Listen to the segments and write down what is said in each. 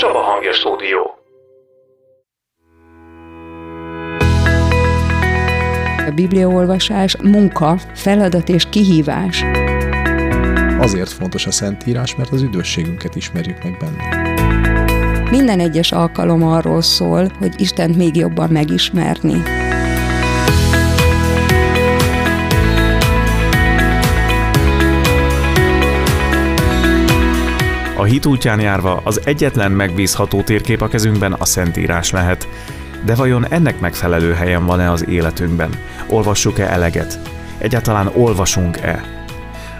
Csaba Hangja Stúdió. A bibliaolvasás munka, feladat és kihívás. Azért fontos a Szentírás, mert az üdvösségünket ismerjük meg benne. Minden egyes alkalom arról szól, hogy Istent még jobban megismerni. Hit útján járva az egyetlen megbízható térkép a kezünkben a Szentírás lehet. De vajon ennek megfelelő helyen van-e az életünkben? Olvassuk-e eleget? Egyáltalán olvasunk-e?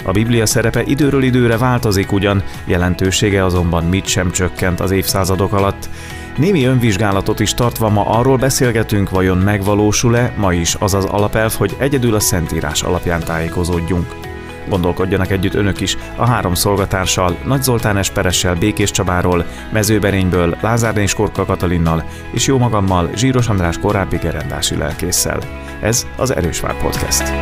A Biblia szerepe időről időre változik ugyan, jelentősége azonban mit sem csökkent az évszázadok alatt. Némi önvizsgálatot is tartva ma arról beszélgetünk, vajon megvalósul-e ma is az az alapelv, hogy egyedül a Szentírás alapján tájékozódjunk. Gondolkodjanak együtt önök is a három szolgatársal, Nagy Zoltán Esperessel, Békés Csabáról, Mezőberényből, Lázár Korka Katalinnal és jó magammal, Zsíros András korábbi gerendási lelkésszel. Ez az Erősvár Podcast.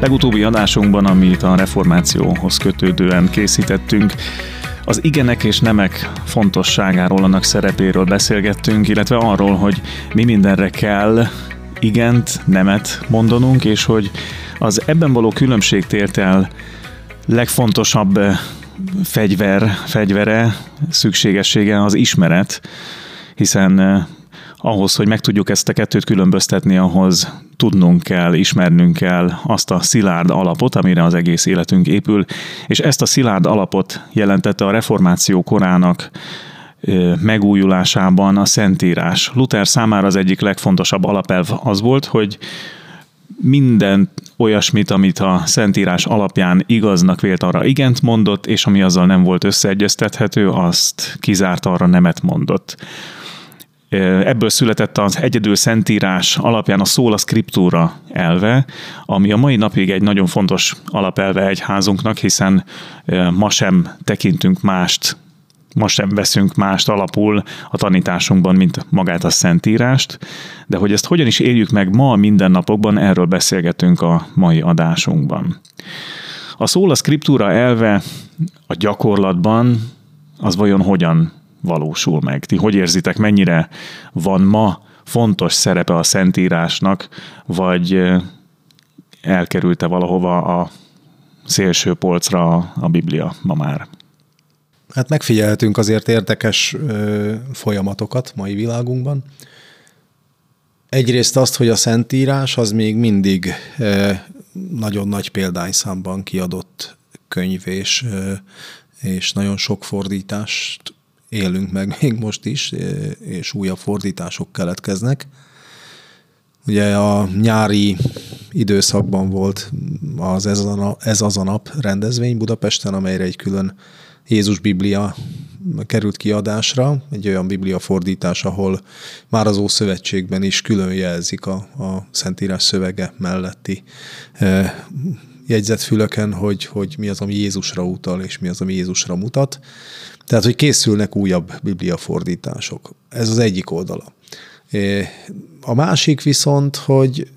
Legutóbbi adásunkban, amit a reformációhoz kötődően készítettünk, az igenek és nemek fontosságáról, annak szerepéről beszélgettünk, illetve arról, hogy mi mindenre kell igent, nemet mondanunk, és hogy az ebben való különbség tért el legfontosabb eh, fegyver, fegyvere, szükségessége az ismeret, hiszen eh, ahhoz, hogy meg tudjuk ezt a kettőt különböztetni, ahhoz tudnunk kell, ismernünk kell azt a szilárd alapot, amire az egész életünk épül, és ezt a szilárd alapot jelentette a reformáció korának megújulásában a Szentírás. Luther számára az egyik legfontosabb alapelv az volt, hogy minden olyasmit, amit a Szentírás alapján igaznak vélt, arra igent mondott, és ami azzal nem volt összeegyeztethető, azt kizárt arra nemet mondott. Ebből született az egyedül szentírás alapján a szóla scriptúra elve, ami a mai napig egy nagyon fontos alapelve egy házunknak, hiszen ma sem tekintünk mást ma sem veszünk mást alapul a tanításunkban, mint magát a Szentírást, de hogy ezt hogyan is éljük meg ma a mindennapokban, erről beszélgetünk a mai adásunkban. A szóla scriptúra elve a gyakorlatban az vajon hogyan valósul meg? Ti hogy érzitek, mennyire van ma fontos szerepe a Szentírásnak, vagy elkerülte valahova a szélső polcra a Biblia ma már? Hát megfigyelhetünk azért érdekes ö, folyamatokat mai világunkban. Egyrészt azt, hogy a Szentírás az még mindig ö, nagyon nagy példányszámban kiadott könyv, és, ö, és nagyon sok fordítást élünk meg még most is, és újabb fordítások keletkeznek. Ugye a nyári időszakban volt az Ez, a, az a nap rendezvény Budapesten, amelyre egy külön Jézus Biblia került kiadásra, egy olyan Biblia fordítás, ahol már az Ószövetségben is külön jelzik a, a Szentírás szövege melletti e, jegyzetfülöken, hogy, hogy mi az, ami Jézusra utal, és mi az, ami Jézusra mutat. Tehát, hogy készülnek újabb Biblia fordítások. Ez az egyik oldala. E, a másik viszont, hogy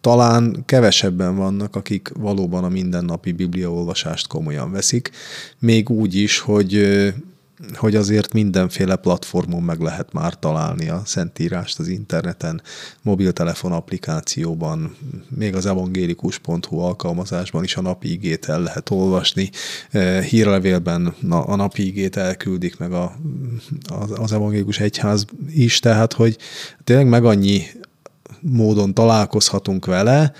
talán kevesebben vannak, akik valóban a mindennapi bibliaolvasást komolyan veszik, még úgy is, hogy hogy azért mindenféle platformon meg lehet már találni a Szentírást az interneten, mobiltelefon applikációban, még az evangélikus.hu alkalmazásban is a napi igét el lehet olvasni. Hírlevélben a napi igét elküldik meg a, az evangélikus egyház is, tehát hogy tényleg meg annyi módon találkozhatunk vele,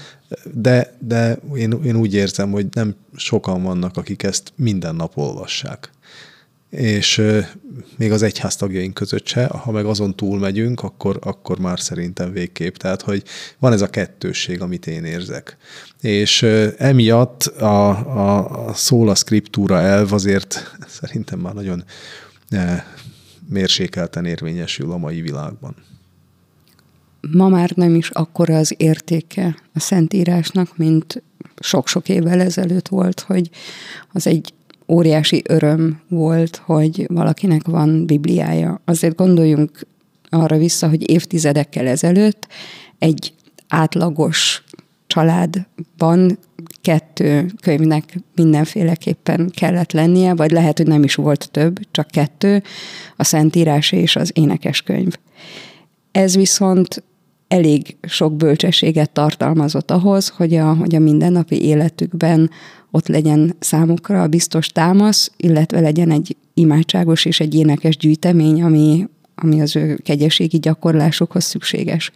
de, de én, én úgy érzem, hogy nem sokan vannak, akik ezt minden nap olvassák. És még az egyház tagjaink között se, ha meg azon túl megyünk, akkor, akkor már szerintem végképp. Tehát, hogy van ez a kettősség, amit én érzek. És emiatt a, a, a szóla scriptúra elv azért szerintem már nagyon mérsékelten érvényesül a mai világban ma már nem is akkora az értéke a Szentírásnak, mint sok-sok évvel ezelőtt volt, hogy az egy óriási öröm volt, hogy valakinek van Bibliája. Azért gondoljunk arra vissza, hogy évtizedekkel ezelőtt egy átlagos családban kettő könyvnek mindenféleképpen kellett lennie, vagy lehet, hogy nem is volt több, csak kettő, a Szentírás és az énekeskönyv. Ez viszont elég sok bölcsességet tartalmazott ahhoz, hogy a, hogy a mindennapi életükben ott legyen számukra a biztos támasz, illetve legyen egy imádságos és egy énekes gyűjtemény, ami, ami az ő kegyeségi gyakorlásokhoz szükséges.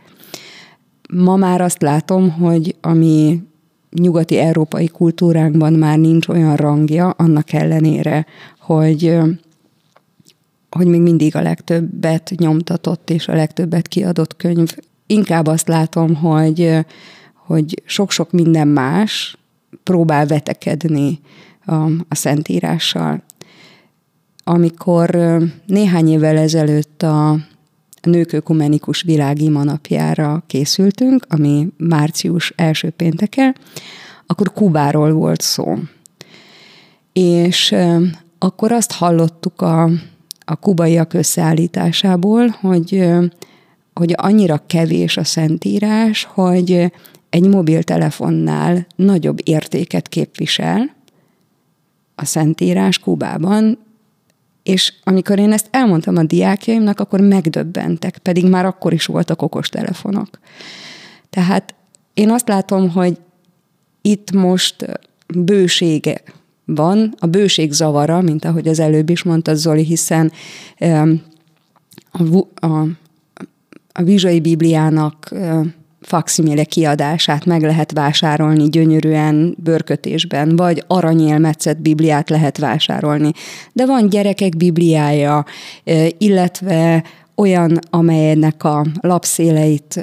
Ma már azt látom, hogy ami nyugati európai kultúránkban már nincs olyan rangja, annak ellenére, hogy hogy még mindig a legtöbbet nyomtatott és a legtöbbet kiadott könyv. Inkább azt látom, hogy, hogy sok-sok minden más próbál vetekedni a, a Szentírással. Amikor néhány évvel ezelőtt a Nők Ökumenikus Világima napjára készültünk, ami március első pénteke, akkor Kubáról volt szó. És akkor azt hallottuk a, a kubaiak összeállításából, hogy, hogy annyira kevés a szentírás, hogy egy mobiltelefonnál nagyobb értéket képvisel a szentírás Kubában, és amikor én ezt elmondtam a diákjaimnak, akkor megdöbbentek, pedig már akkor is voltak okostelefonok. Tehát én azt látom, hogy itt most bősége van, a bőség zavara, mint ahogy az előbb is mondta Zoli, hiszen a, a, a Vizsai Bibliának faximile kiadását meg lehet vásárolni gyönyörűen bőrkötésben, vagy aranyélmetszett Bibliát lehet vásárolni. De van gyerekek Bibliája, illetve olyan, amelynek a lapszéleit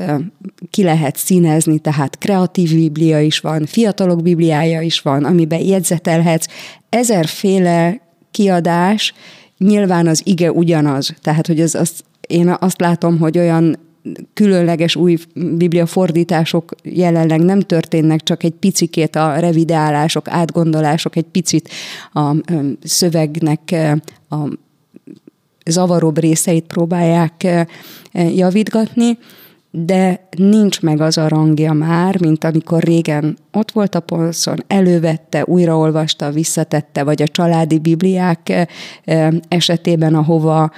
ki lehet színezni, tehát kreatív biblia is van, fiatalok bibliája is van, amiben jegyzetelhetsz. Ezerféle kiadás, nyilván az ige ugyanaz, tehát hogy az, az én azt látom, hogy olyan különleges új bibliafordítások jelenleg nem történnek, csak egy picikét a revidálások, átgondolások, egy picit a szövegnek a zavaróbb részeit próbálják javítgatni, de nincs meg az a rangja már, mint amikor régen ott volt a polcon, elővette, újraolvasta, visszatette, vagy a családi bibliák esetében, ahova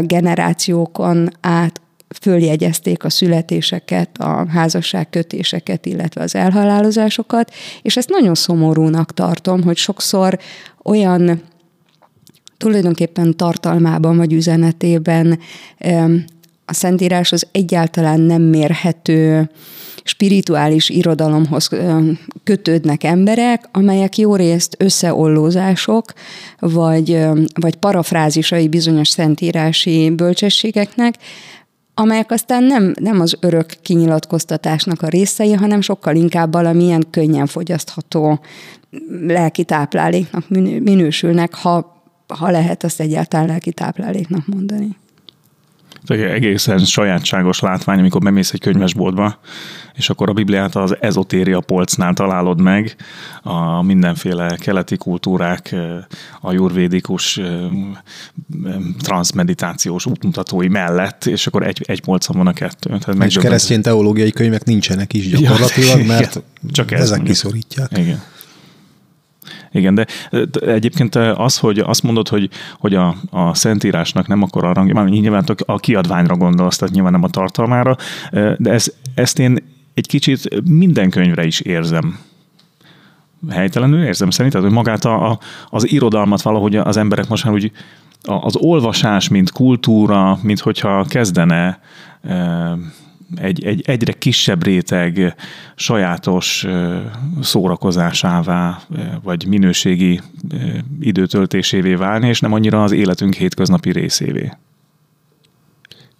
generációkon át följegyezték a születéseket, a házasságkötéseket, illetve az elhalálozásokat, és ezt nagyon szomorúnak tartom, hogy sokszor olyan tulajdonképpen tartalmában vagy üzenetében a Szentírás az egyáltalán nem mérhető spirituális irodalomhoz kötődnek emberek, amelyek jó részt összeollózások, vagy, vagy parafrázisai bizonyos szentírási bölcsességeknek, amelyek aztán nem, nem az örök kinyilatkoztatásnak a részei, hanem sokkal inkább valamilyen könnyen fogyasztható lelki tápláléknak minősülnek, ha, ha lehet azt egyáltalán lelki tápláléknak mondani egészen sajátságos látvány, amikor bemész egy könyvesboltba, és akkor a Bibliát az ezotéria polcnál találod meg, a mindenféle keleti kultúrák, a jurvédikus transzmeditációs útmutatói mellett, és akkor egy, egy polcon van a kettő. Tehát és keresztény teológiai könyvek nincsenek is gyakorlatilag, ja, mert Csak ezek kiszorítják. Igen. Igen, de egyébként az, hogy azt mondod, hogy, hogy a, a Szentírásnak nem akkor a rangja, már nyilván a kiadványra gondolsz, tehát nyilván nem a tartalmára, de ez, ezt én egy kicsit minden könyvre is érzem. Helytelenül érzem szerint, hogy magát a, a, az irodalmat valahogy az emberek most már úgy az olvasás, mint kultúra, mint hogyha kezdene egy, egy egyre kisebb réteg sajátos szórakozásává, vagy minőségi időtöltésévé válni, és nem annyira az életünk hétköznapi részévé.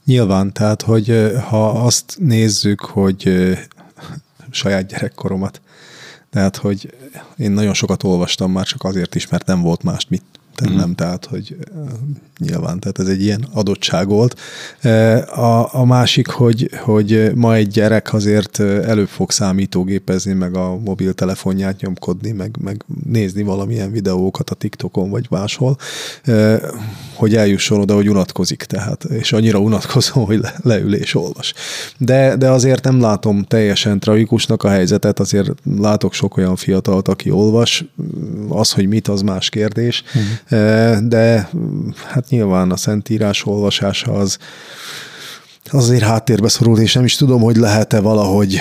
Nyilván, tehát, hogy ha azt nézzük, hogy saját gyerekkoromat, tehát, hogy én nagyon sokat olvastam már csak azért is, mert nem volt más mit tennem, mm. tehát hogy nyilván, tehát ez egy ilyen adottság volt. A, a másik, hogy, hogy ma egy gyerek azért előbb fog számítógépezni, meg a mobiltelefonját nyomkodni, meg, meg nézni valamilyen videókat a TikTokon vagy máshol, hogy eljusson oda, hogy unatkozik, tehát, és annyira unatkozom, hogy le, leül és olvas. De, de azért nem látom teljesen tragikusnak a helyzetet, azért látok sok olyan fiatalt, aki olvas, az, hogy mit, az más kérdés, uh-huh. De hát nyilván a Szentírás olvasása az, azért háttérbe szorult, és nem is tudom, hogy lehet-e valahogy,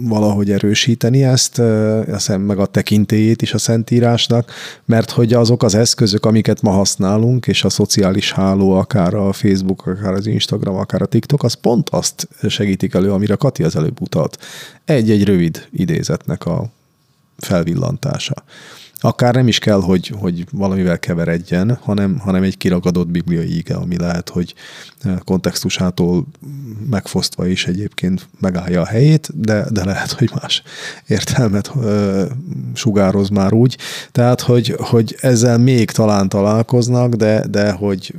valahogy erősíteni ezt, meg a tekintélyét is a Szentírásnak, mert hogy azok az eszközök, amiket ma használunk, és a szociális háló, akár a Facebook, akár az Instagram, akár a TikTok, az pont azt segítik elő, amire Kati az előbb utalt. Egy-egy rövid idézetnek a felvillantása akár nem is kell, hogy, hogy valamivel keveredjen, hanem, hanem egy kiragadott bibliai ige, ami lehet, hogy kontextusától megfosztva is egyébként megállja a helyét, de, de lehet, hogy más értelmet ö, sugároz már úgy. Tehát, hogy, hogy ezzel még talán találkoznak, de, de hogy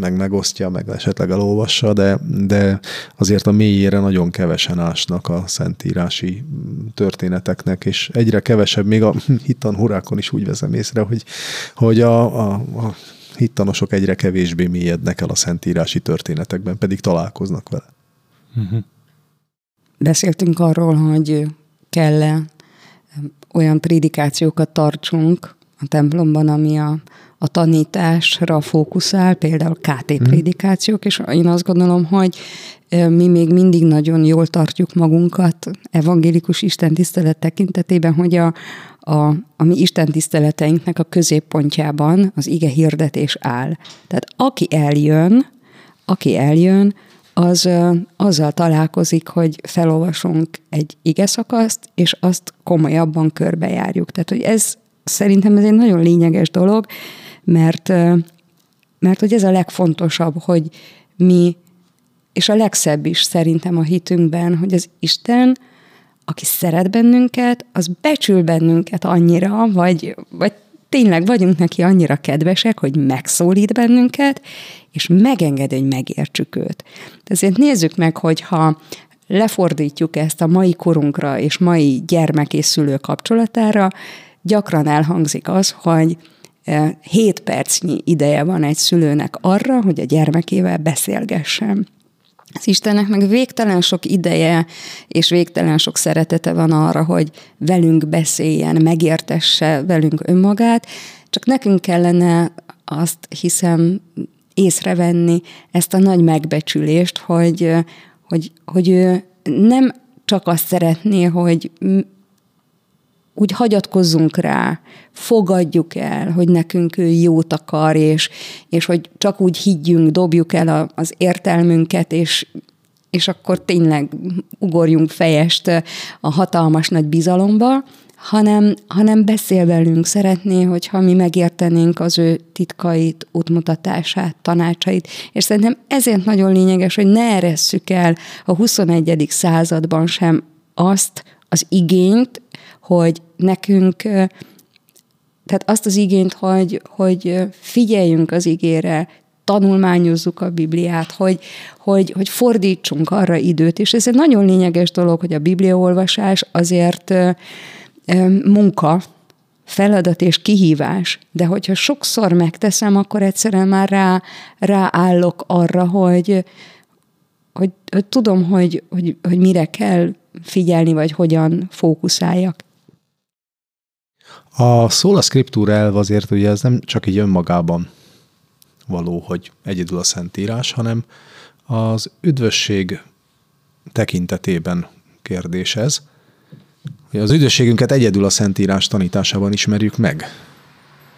meg megosztja, meg esetleg elolvassa, de, de azért a mélyére nagyon kevesen ásnak a szentírási történeteknek, és egyre kevesebb, még a hittan hurákon is úgy veszem észre, hogy, hogy a, a, a hittanosok egyre kevésbé mélyednek el a szentírási történetekben, pedig találkoznak vele. Uh-huh. Beszéltünk arról, hogy kell olyan prédikációkat tartsunk a templomban, ami a, a tanításra fókuszál, például KT mhm. prédikációk, és én azt gondolom, hogy mi még mindig nagyon jól tartjuk magunkat evangélikus istentisztelet tekintetében, hogy a, a, a mi Isten tiszteleteinknek a középpontjában az ige hirdetés áll. Tehát aki eljön, aki eljön, az azzal találkozik, hogy felolvasunk egy ige szakaszt, és azt komolyabban körbejárjuk. Tehát, hogy ez szerintem ez egy nagyon lényeges dolog, mert, mert hogy ez a legfontosabb, hogy mi, és a legszebb is szerintem a hitünkben, hogy az Isten aki szeret bennünket, az becsül bennünket annyira, vagy, vagy tényleg vagyunk neki annyira kedvesek, hogy megszólít bennünket, és megenged, hogy megértsük őt. Ezért nézzük meg, hogy ha lefordítjuk ezt a mai korunkra és mai gyermek és szülő kapcsolatára, gyakran elhangzik az, hogy 7 e, percnyi ideje van egy szülőnek arra, hogy a gyermekével beszélgessen. Az Istennek meg végtelen sok ideje és végtelen sok szeretete van arra, hogy velünk beszéljen, megértesse velünk önmagát, csak nekünk kellene azt hiszem észrevenni ezt a nagy megbecsülést, hogy, hogy, hogy ő nem csak azt szeretné, hogy úgy hagyatkozzunk rá, fogadjuk el, hogy nekünk ő jót akar, és, és hogy csak úgy higgyünk, dobjuk el a, az értelmünket, és, és akkor tényleg ugorjunk fejest a hatalmas nagy bizalomba, hanem, hanem beszél velünk, szeretné, hogyha mi megértenénk az ő titkait, útmutatását, tanácsait, és szerintem ezért nagyon lényeges, hogy ne eresszük el a 21. században sem azt az igényt, hogy nekünk, tehát azt az igényt, hogy, hogy figyeljünk az igére, tanulmányozzuk a Bibliát, hogy, hogy, hogy fordítsunk arra időt, és ez egy nagyon lényeges dolog, hogy a bibliaolvasás azért munka, feladat és kihívás, de hogyha sokszor megteszem, akkor egyszerűen már rá, ráállok arra, hogy, hogy, hogy tudom, hogy, hogy, hogy mire kell figyelni, vagy hogyan fókuszáljak. A szóla scriptura elv azért ugye ez nem csak így önmagában való, hogy egyedül a Szentírás, hanem az üdvösség tekintetében kérdés ez, hogy az üdvösségünket egyedül a Szentírás tanításában ismerjük meg,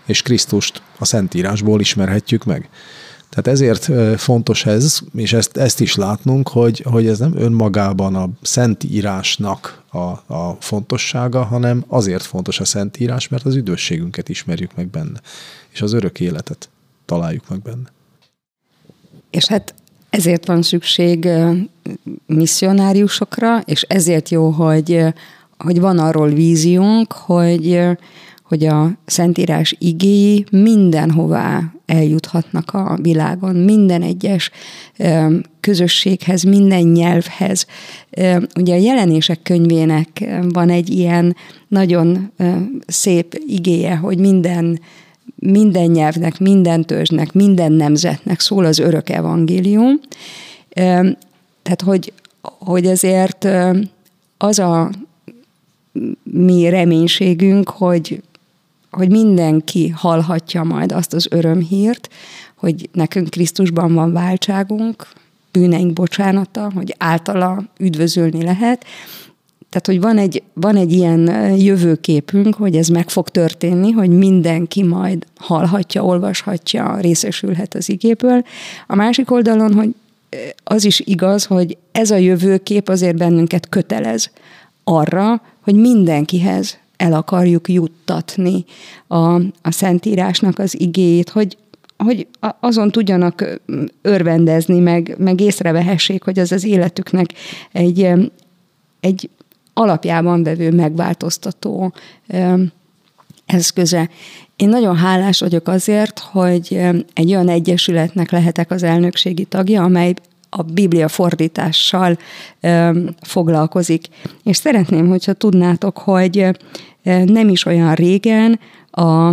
és Krisztust a Szentírásból ismerhetjük meg. Tehát ezért fontos ez, és ezt, ezt is látnunk, hogy, hogy ez nem önmagában a Szentírásnak a, a fontossága, hanem azért fontos a Szentírás, mert az üdvösségünket ismerjük meg benne, és az örök életet találjuk meg benne. És hát ezért van szükség misszionáriusokra, és ezért jó, hogy, hogy van arról víziónk, hogy, hogy a Szentírás igéi mindenhová eljuthatnak a világon, minden egyes közösséghez, minden nyelvhez. Ugye a jelenések könyvének van egy ilyen nagyon szép igéje, hogy minden minden nyelvnek, minden törzsnek, minden nemzetnek szól az örök evangélium. Tehát, hogy, hogy ezért az a mi reménységünk, hogy, hogy mindenki hallhatja majd azt az örömhírt, hogy nekünk Krisztusban van váltságunk, bűneink bocsánata, hogy általa üdvözölni lehet. Tehát, hogy van egy, van egy ilyen jövőképünk, hogy ez meg fog történni, hogy mindenki majd hallhatja, olvashatja, részesülhet az igéből. A másik oldalon, hogy az is igaz, hogy ez a jövőkép azért bennünket kötelez arra, hogy mindenkihez el akarjuk juttatni a, a Szentírásnak az igéjét, hogy, hogy azon tudjanak örvendezni, meg, meg észrevehessék, hogy az az életüknek egy, egy alapjában vevő megváltoztató eszköze. Én nagyon hálás vagyok azért, hogy egy olyan egyesületnek lehetek az elnökségi tagja, amely a Biblia fordítással foglalkozik. És szeretném, hogyha tudnátok, hogy nem is olyan régen a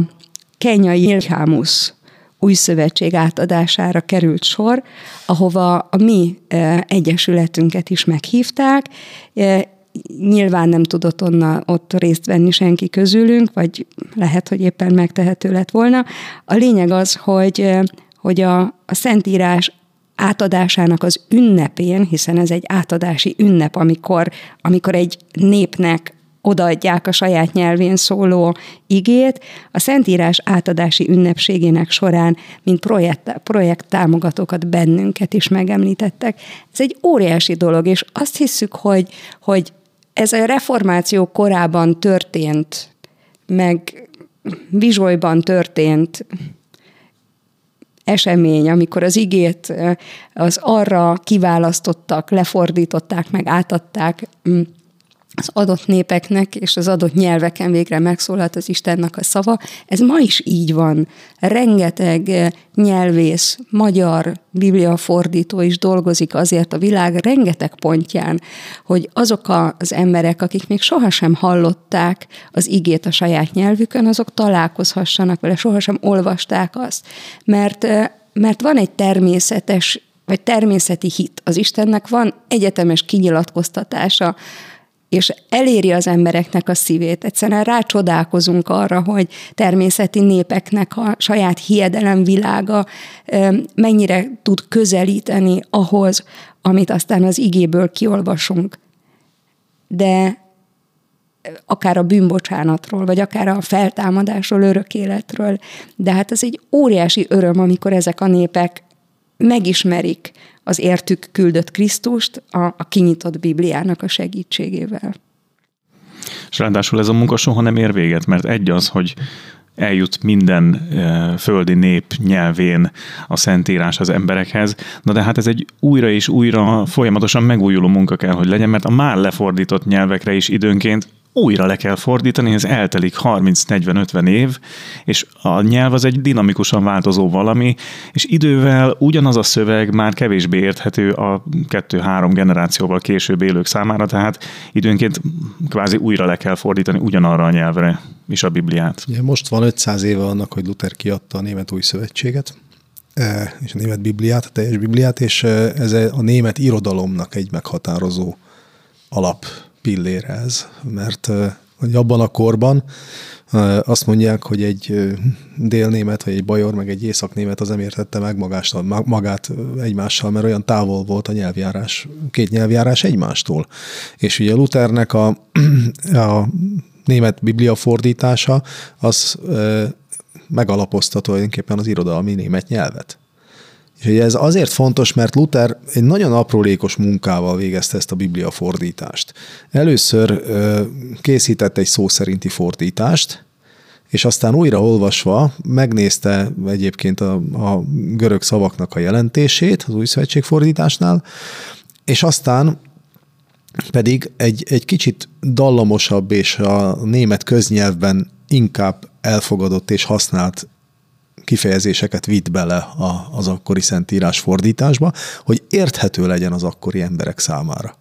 kenyai Ilhámusz új szövetség átadására került sor, ahova a mi egyesületünket is meghívták, nyilván nem tudott onna ott részt venni senki közülünk, vagy lehet, hogy éppen megtehető lett volna. A lényeg az, hogy, hogy a, a Szentírás átadásának az ünnepén, hiszen ez egy átadási ünnep, amikor, amikor egy népnek odaadják a saját nyelvén szóló igét, a Szentírás átadási ünnepségének során, mint projekt, projekt támogatókat bennünket is megemlítettek. Ez egy óriási dolog, és azt hiszük, hogy, hogy ez a reformáció korában történt, meg Vizsolyban történt esemény, amikor az igét az arra kiválasztottak, lefordították, meg átadták mm, az adott népeknek és az adott nyelveken végre megszólalt az Istennek a szava. Ez ma is így van. Rengeteg eh, nyelvész, magyar bibliafordító is dolgozik azért a világ rengeteg pontján, hogy azok az emberek, akik még sohasem hallották az igét a saját nyelvükön, azok találkozhassanak vele, sohasem olvasták azt. Mert, eh, mert van egy természetes vagy természeti hit. Az Istennek van egyetemes kinyilatkoztatása, és eléri az embereknek a szívét. Egyszerűen rácsodálkozunk arra, hogy természeti népeknek a saját hiedelem világa mennyire tud közelíteni ahhoz, amit aztán az igéből kiolvasunk. De akár a bűnbocsánatról, vagy akár a feltámadásról, örök életről. De hát ez egy óriási öröm, amikor ezek a népek megismerik az értük küldött Krisztust a, a kinyitott Bibliának a segítségével. És ráadásul ez a munka soha nem ér véget, mert egy az, hogy eljut minden e, földi nép nyelvén a Szentírás az emberekhez. Na de hát ez egy újra és újra folyamatosan megújuló munka kell, hogy legyen, mert a már lefordított nyelvekre is időnként újra le kell fordítani, ez eltelik 30-40-50 év, és a nyelv az egy dinamikusan változó valami, és idővel ugyanaz a szöveg már kevésbé érthető a kettő-három generációval később élők számára, tehát időnként kvázi újra le kell fordítani ugyanarra a nyelvre is a Bibliát. Ja, most van 500 éve annak, hogy Luther kiadta a Német Új Szövetséget, e, és a német Bibliát, a teljes Bibliát, és e, ez a német irodalomnak egy meghatározó alap pillére ez, mert hogy abban a korban azt mondják, hogy egy délnémet, vagy egy bajor, meg egy északnémet az nem értette meg magást, magát egymással, mert olyan távol volt a nyelvjárás, két nyelvjárás egymástól. És ugye Luthernek a, a német biblia fordítása, az megalapozta tulajdonképpen az irodalmi német nyelvet. Ugye ez azért fontos, mert Luther egy nagyon aprólékos munkával végezte ezt a Biblia fordítást. Először készített egy szó szerinti fordítást, és aztán újra olvasva megnézte egyébként a, a görög szavaknak a jelentését az új szövetség fordításnál, és aztán pedig egy, egy kicsit dallamosabb és a német köznyelvben inkább elfogadott és használt kifejezéseket vitt bele a, az akkori szentírás fordításba, hogy érthető legyen az akkori emberek számára.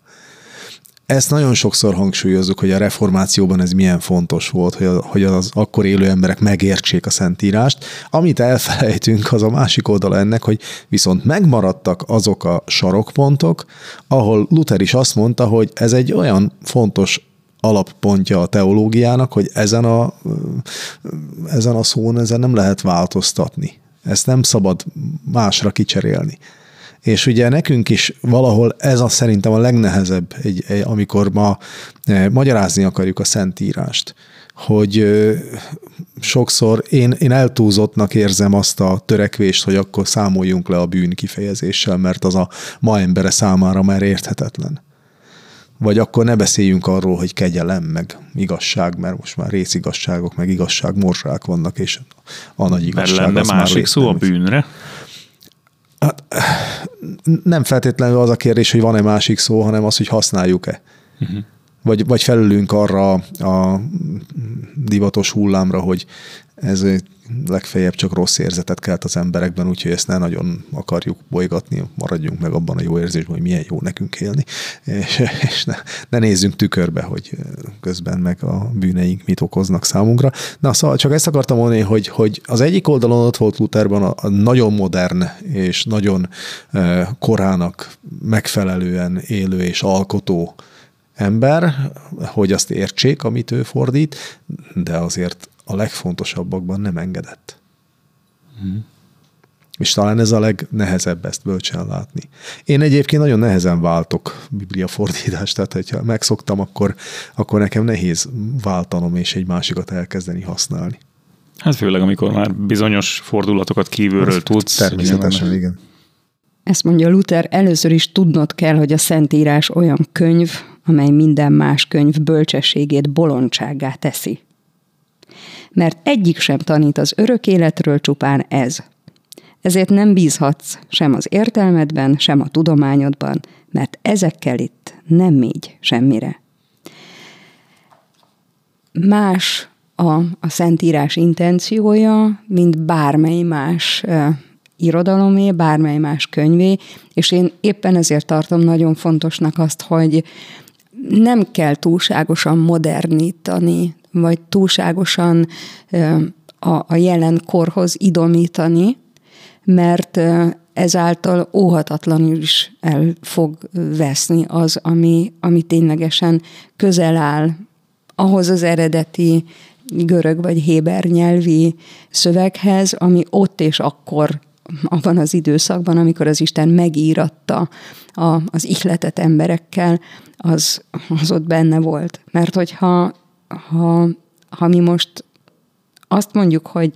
Ezt nagyon sokszor hangsúlyozzuk, hogy a reformációban ez milyen fontos volt, hogy, hogy az akkor élő emberek megértsék a Szentírást. Amit elfelejtünk, az a másik oldala ennek, hogy viszont megmaradtak azok a sarokpontok, ahol Luther is azt mondta, hogy ez egy olyan fontos alappontja a teológiának, hogy ezen a, ezen a szón ezen nem lehet változtatni. Ezt nem szabad másra kicserélni. És ugye nekünk is valahol ez a szerintem a legnehezebb, egy, egy, amikor ma e, magyarázni akarjuk a Szentírást, hogy e, sokszor én, én eltúlzottnak érzem azt a törekvést, hogy akkor számoljunk le a bűn kifejezéssel, mert az a ma embere számára már érthetetlen. Vagy akkor ne beszéljünk arról, hogy kegyelem, meg igazság, mert most már részigazságok, meg igazságmorzsák vannak, és a nagy igazság. Mert lenne másik szó a bűnre? Hát, nem feltétlenül az a kérdés, hogy van-e másik szó, hanem az, hogy használjuk-e. Uh-huh. Vagy, vagy felülünk arra a divatos hullámra, hogy ez legfeljebb csak rossz érzetet kelt az emberekben, úgyhogy ezt ne nagyon akarjuk bolygatni, maradjunk meg abban a jó érzésben, hogy milyen jó nekünk élni, és, és ne, ne nézzünk tükörbe, hogy közben meg a bűneink mit okoznak számunkra. Na szóval csak ezt akartam mondani, hogy, hogy az egyik oldalon ott volt Lutherban a, a nagyon modern és nagyon korának megfelelően élő és alkotó ember, hogy azt értsék, amit ő fordít, de azért a legfontosabbakban nem engedett. Hmm. És talán ez a legnehezebb ezt bölcsen látni. Én egyébként nagyon nehezen váltok biblia fordítást, tehát hogyha megszoktam, akkor, akkor nekem nehéz váltanom és egy másikat elkezdeni használni. Hát főleg, amikor már bizonyos fordulatokat kívülről Ezt tudsz. Természetesen, igen. igen. Ezt mondja Luther, először is tudnod kell, hogy a Szentírás olyan könyv, amely minden más könyv bölcsességét bolondsággá teszi mert egyik sem tanít az örök életről csupán ez. Ezért nem bízhatsz sem az értelmedben, sem a tudományodban, mert ezekkel itt nem így semmire. Más a, a Szentírás intenciója, mint bármely más e, irodalomé, bármely más könyvé, és én éppen ezért tartom nagyon fontosnak azt, hogy nem kell túlságosan modernítani vagy túlságosan a, a jelen idomítani, mert ezáltal óhatatlanul is el fog veszni az, ami, ami ténylegesen közel áll ahhoz az eredeti görög vagy héber nyelvi szöveghez, ami ott és akkor abban az időszakban, amikor az Isten megíratta a, az ihletet emberekkel, az, az ott benne volt. Mert hogyha ha, ha mi most azt mondjuk, hogy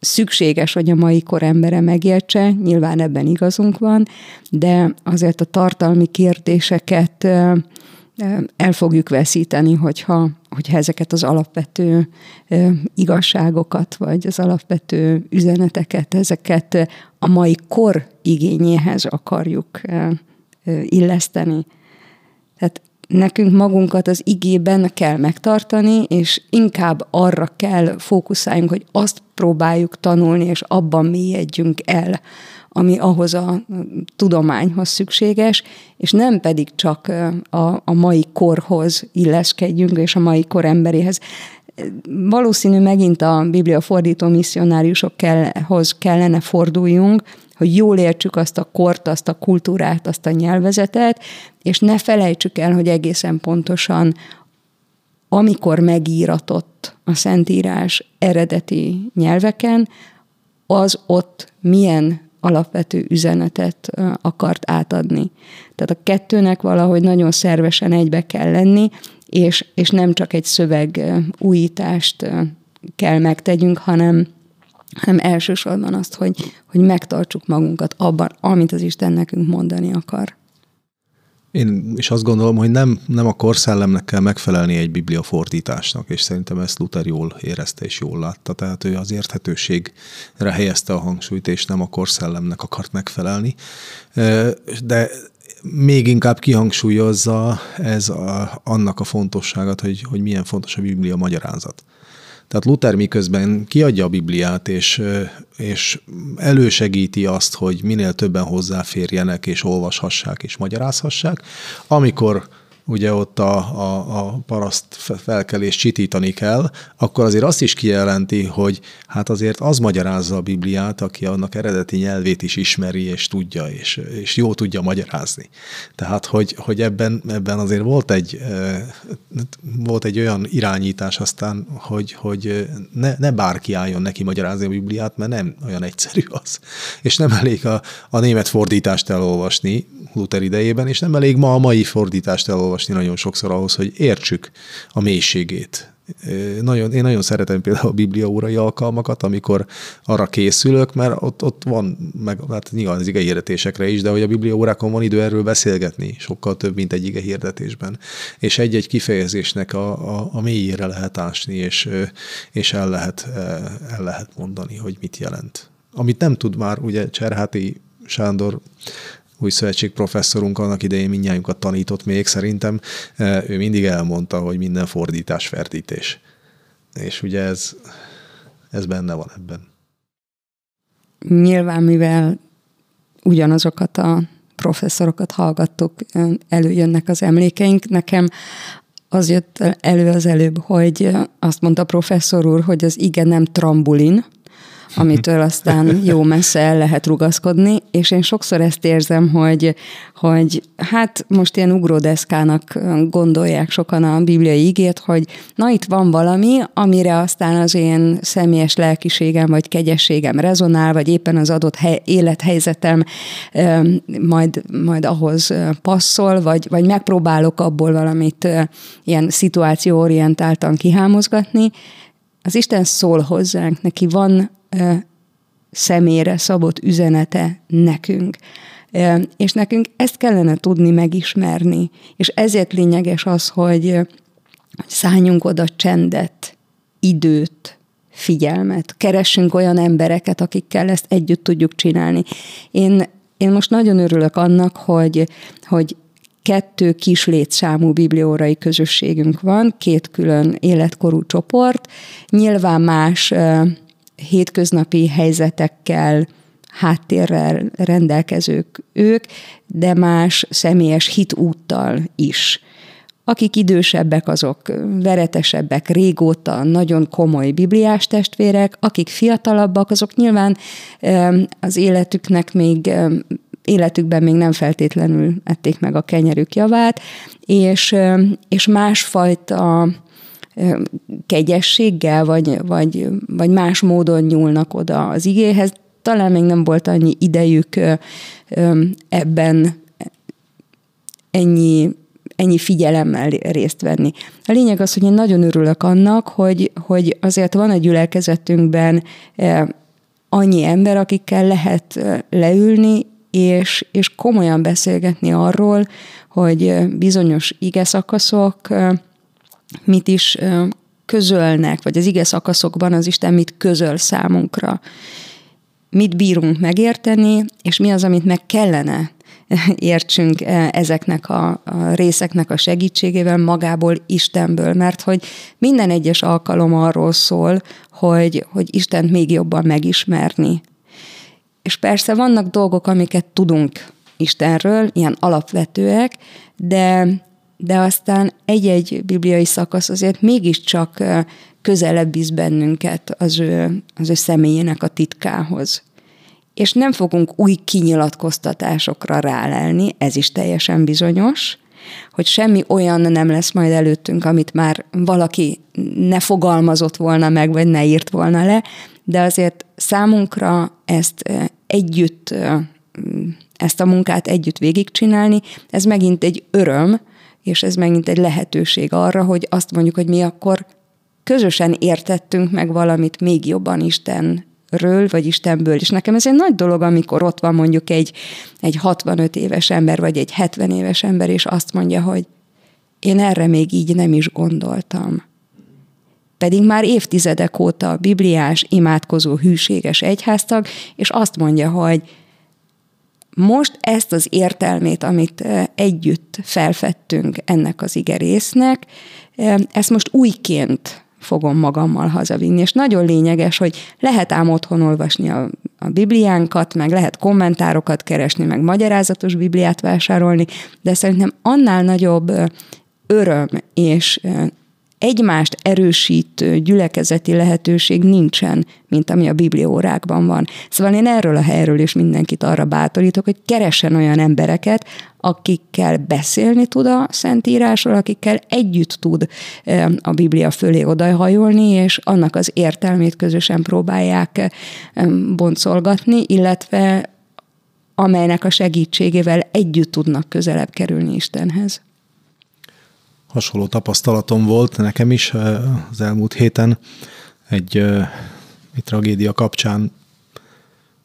szükséges, hogy a mai kor embere megértse, nyilván ebben igazunk van, de azért a tartalmi kérdéseket el fogjuk veszíteni, hogyha, hogyha ezeket az alapvető igazságokat, vagy az alapvető üzeneteket, ezeket a mai kor igényéhez akarjuk illeszteni. Tehát nekünk magunkat az igében kell megtartani, és inkább arra kell fókuszáljunk, hogy azt próbáljuk tanulni, és abban mélyedjünk el, ami ahhoz a tudományhoz szükséges, és nem pedig csak a, a mai korhoz illeszkedjünk, és a mai kor emberéhez. Valószínű megint a Biblia fordító misszionáriusokhoz kellene forduljunk, hogy jól értsük azt a kort, azt a kultúrát, azt a nyelvezetet, és ne felejtsük el, hogy egészen pontosan amikor megíratott a Szentírás eredeti nyelveken, az ott milyen alapvető üzenetet akart átadni. Tehát a kettőnek valahogy nagyon szervesen egybe kell lenni, és, és nem csak egy szöveg újítást kell megtegyünk, hanem hanem elsősorban azt, hogy, hogy megtartsuk magunkat abban, amit az Isten nekünk mondani akar. Én is azt gondolom, hogy nem, nem a korszellemnek kell megfelelni egy biblia fordításnak, és szerintem ezt Luther jól érezte és jól látta. Tehát ő az érthetőségre helyezte a hangsúlyt, és nem a korszellemnek akart megfelelni. De még inkább kihangsúlyozza ez a, annak a fontosságát, hogy, hogy milyen fontos a Biblia magyarázat. Tehát Luther miközben kiadja a Bibliát, és, és elősegíti azt, hogy minél többen hozzáférjenek, és olvashassák, és magyarázhassák, amikor ugye ott a, a, a paraszt felkelés csitítani kell, akkor azért azt is kijelenti, hogy hát azért az magyarázza a Bibliát, aki annak eredeti nyelvét is ismeri, és tudja, és, és jó tudja magyarázni. Tehát, hogy, hogy ebben, ebben azért volt egy, volt egy olyan irányítás aztán, hogy, hogy ne, ne bárki álljon neki magyarázni a Bibliát, mert nem olyan egyszerű az. És nem elég a, a német fordítást elolvasni Luther idejében, és nem elég ma a mai fordítást elolvasni, olvasni nagyon sokszor ahhoz, hogy értsük a mélységét. Nagyon, én nagyon szeretem például a Biblia órai alkalmakat, amikor arra készülök, mert ott, ott van, meg hát nyilván az igehirdetésekre is, de hogy a Biblia órákon van idő erről beszélgetni, sokkal több, mint egy igehirdetésben. És egy-egy kifejezésnek a, a, a mélyére lehet ásni, és, és el, lehet, el lehet mondani, hogy mit jelent. Amit nem tud már ugye Cserháti Sándor új szövetség professzorunk annak idején mindjárt tanított még, szerintem ő mindig elmondta, hogy minden fordítás ferdítés. És ugye ez, ez benne van ebben. Nyilván, mivel ugyanazokat a professzorokat hallgattuk, előjönnek az emlékeink. Nekem az jött elő az előbb, hogy azt mondta a professzor úr, hogy az ige nem trambulin, amitől aztán jó messze el lehet rugaszkodni, és én sokszor ezt érzem, hogy, hogy hát most ilyen ugródeszkának gondolják sokan a bibliai igét, hogy na itt van valami, amire aztán az én személyes lelkiségem vagy kegyességem rezonál, vagy éppen az adott hely, élethelyzetem majd, majd ahhoz passzol, vagy, vagy megpróbálok abból valamit ilyen szituációorientáltan kihámozgatni, az Isten szól hozzánk, neki van személyre szabott üzenete nekünk. És nekünk ezt kellene tudni megismerni. És ezért lényeges az, hogy szálljunk oda csendet, időt, figyelmet. Keressünk olyan embereket, akikkel ezt együtt tudjuk csinálni. Én, én most nagyon örülök annak, hogy, hogy kettő kis létszámú bibliórai közösségünk van, két külön életkorú csoport, nyilván más hétköznapi helyzetekkel, háttérrel rendelkezők ők, de más személyes hitúttal is. Akik idősebbek, azok veretesebbek, régóta nagyon komoly bibliás testvérek, akik fiatalabbak, azok nyilván az életüknek még életükben még nem feltétlenül ették meg a kenyerük javát, és, és másfajta kegyességgel, vagy, vagy, vagy más módon nyúlnak oda az igéhez. Talán még nem volt annyi idejük ebben ennyi, ennyi figyelemmel részt venni. A lényeg az, hogy én nagyon örülök annak, hogy, hogy azért van egy gyülekezetünkben annyi ember, akikkel lehet leülni, és, és komolyan beszélgetni arról, hogy bizonyos ige szakaszok mit is közölnek, vagy az ige szakaszokban az Isten mit közöl számunkra. Mit bírunk megérteni, és mi az, amit meg kellene értsünk ezeknek a, a részeknek a segítségével magából Istenből, mert hogy minden egyes alkalom arról szól, hogy, hogy Istent még jobban megismerni. És persze vannak dolgok, amiket tudunk Istenről, ilyen alapvetőek, de de aztán egy-egy bibliai szakasz azért mégiscsak közelebb visz bennünket az ő, az ő személyének a titkához. És nem fogunk új kinyilatkoztatásokra rálelni, ez is teljesen bizonyos, hogy semmi olyan nem lesz majd előttünk, amit már valaki ne fogalmazott volna meg, vagy ne írt volna le, de azért számunkra ezt együtt, ezt a munkát együtt végigcsinálni, ez megint egy öröm, és ez megint egy lehetőség arra, hogy azt mondjuk, hogy mi akkor közösen értettünk meg valamit még jobban Istenről, vagy Istenből. És nekem ez egy nagy dolog, amikor ott van mondjuk egy, egy 65 éves ember, vagy egy 70 éves ember, és azt mondja, hogy én erre még így nem is gondoltam. Pedig már évtizedek óta bibliás, imádkozó, hűséges egyháztag, és azt mondja, hogy most ezt az értelmét, amit együtt felfedtünk ennek az igerésznek, ezt most újként fogom magammal hazavinni. És nagyon lényeges, hogy lehet ám otthon olvasni a, a Bibliánkat, meg lehet kommentárokat keresni, meg magyarázatos Bibliát vásárolni, de szerintem annál nagyobb öröm és egymást erősítő gyülekezeti lehetőség nincsen, mint ami a bibliórákban van. Szóval én erről a helyről is mindenkit arra bátorítok, hogy keressen olyan embereket, akikkel beszélni tud a Szentírásról, akikkel együtt tud a Biblia fölé odahajolni, és annak az értelmét közösen próbálják boncolgatni, illetve amelynek a segítségével együtt tudnak közelebb kerülni Istenhez hasonló tapasztalatom volt nekem is az elmúlt héten. Egy, egy tragédia kapcsán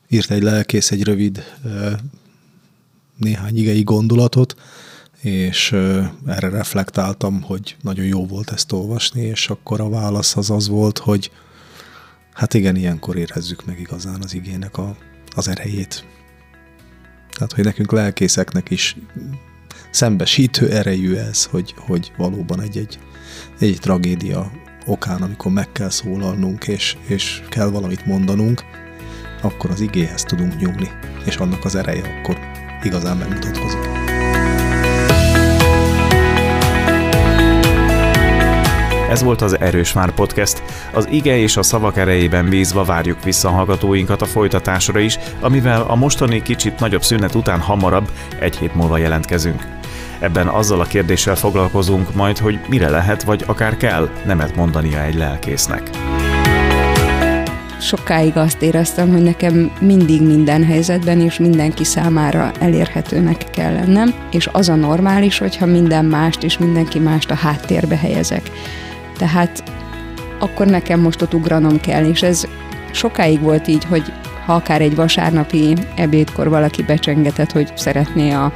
írt egy lelkész egy rövid néhány igei gondolatot, és erre reflektáltam, hogy nagyon jó volt ezt olvasni, és akkor a válasz az az volt, hogy hát igen, ilyenkor érezzük meg igazán az igének a, az erejét. Tehát, hogy nekünk lelkészeknek is szembesítő erejű ez, hogy, hogy valóban egy-egy egy tragédia okán, amikor meg kell szólalnunk, és, és kell valamit mondanunk, akkor az igéhez tudunk nyúlni, és annak az ereje akkor igazán megmutatkozik. Ez volt az Erős Már Podcast. Az ige és a szavak erejében bízva várjuk vissza hallgatóinkat a folytatásra is, amivel a mostani kicsit nagyobb szünet után hamarabb egy hét múlva jelentkezünk. Ebben azzal a kérdéssel foglalkozunk majd, hogy mire lehet vagy akár kell nemet mondania egy lelkésznek. Sokáig azt éreztem, hogy nekem mindig minden helyzetben és mindenki számára elérhetőnek kell lennem, és az a normális, hogyha minden mást és mindenki mást a háttérbe helyezek. Tehát akkor nekem most ott ugranom kell, és ez sokáig volt így, hogy ha akár egy vasárnapi ebédkor valaki becsengetett, hogy szeretné a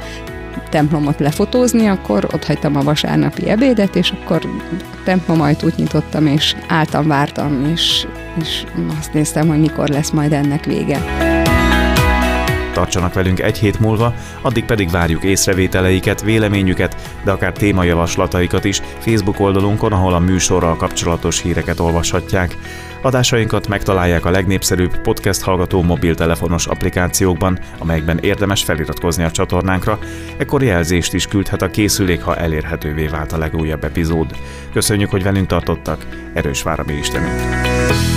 templomot lefotózni, akkor ott hagytam a vasárnapi ebédet, és akkor a templom ajtót nyitottam, és álltam, vártam, és, és azt néztem, hogy mikor lesz majd ennek vége. Tartsanak velünk egy hét múlva, addig pedig várjuk észrevételeiket, véleményüket, de akár témajavaslataikat is Facebook oldalunkon, ahol a műsorral kapcsolatos híreket olvashatják. Adásainkat megtalálják a legnépszerűbb podcast hallgató mobiltelefonos applikációkban, amelyekben érdemes feliratkozni a csatornánkra, ekkor jelzést is küldhet a készülék, ha elérhetővé vált a legújabb epizód. Köszönjük, hogy velünk tartottak, erős vár a mi Istenünk!